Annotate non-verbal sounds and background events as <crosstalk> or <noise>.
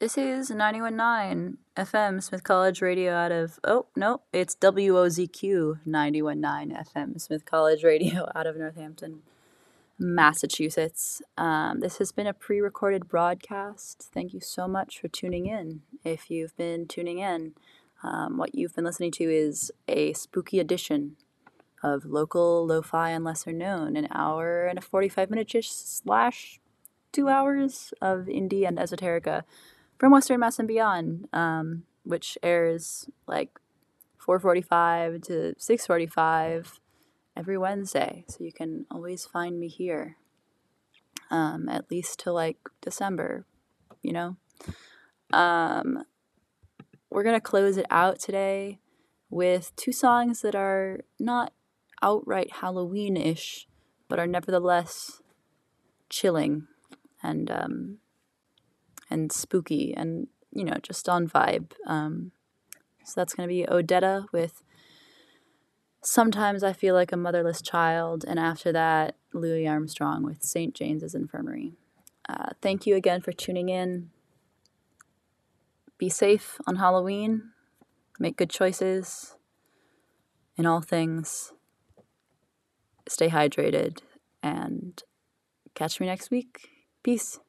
This is 919 FM Smith College Radio out of, oh, no, it's WOZQ 919 FM Smith College Radio <laughs> out of Northampton, Massachusetts. Um, this has been a pre recorded broadcast. Thank you so much for tuning in. If you've been tuning in, um, what you've been listening to is a spooky edition of local, lo fi, and lesser known, an hour and a 45 minute ish slash two hours of indie and esoterica from Western Mass and beyond, um, which airs like 4:45 to 6:45 every Wednesday. So you can always find me here, um, at least till like December, you know. Um, we're gonna close it out today with two songs that are not outright Halloween-ish, but are nevertheless chilling and um, and spooky and you know just on vibe. Um, so that's gonna be Odetta with Sometimes I Feel Like a Motherless Child, and after that, Louis Armstrong with St. James's Infirmary. Uh, thank you again for tuning in. Be safe on Halloween. Make good choices in all things. Stay hydrated and catch me next week. Peace.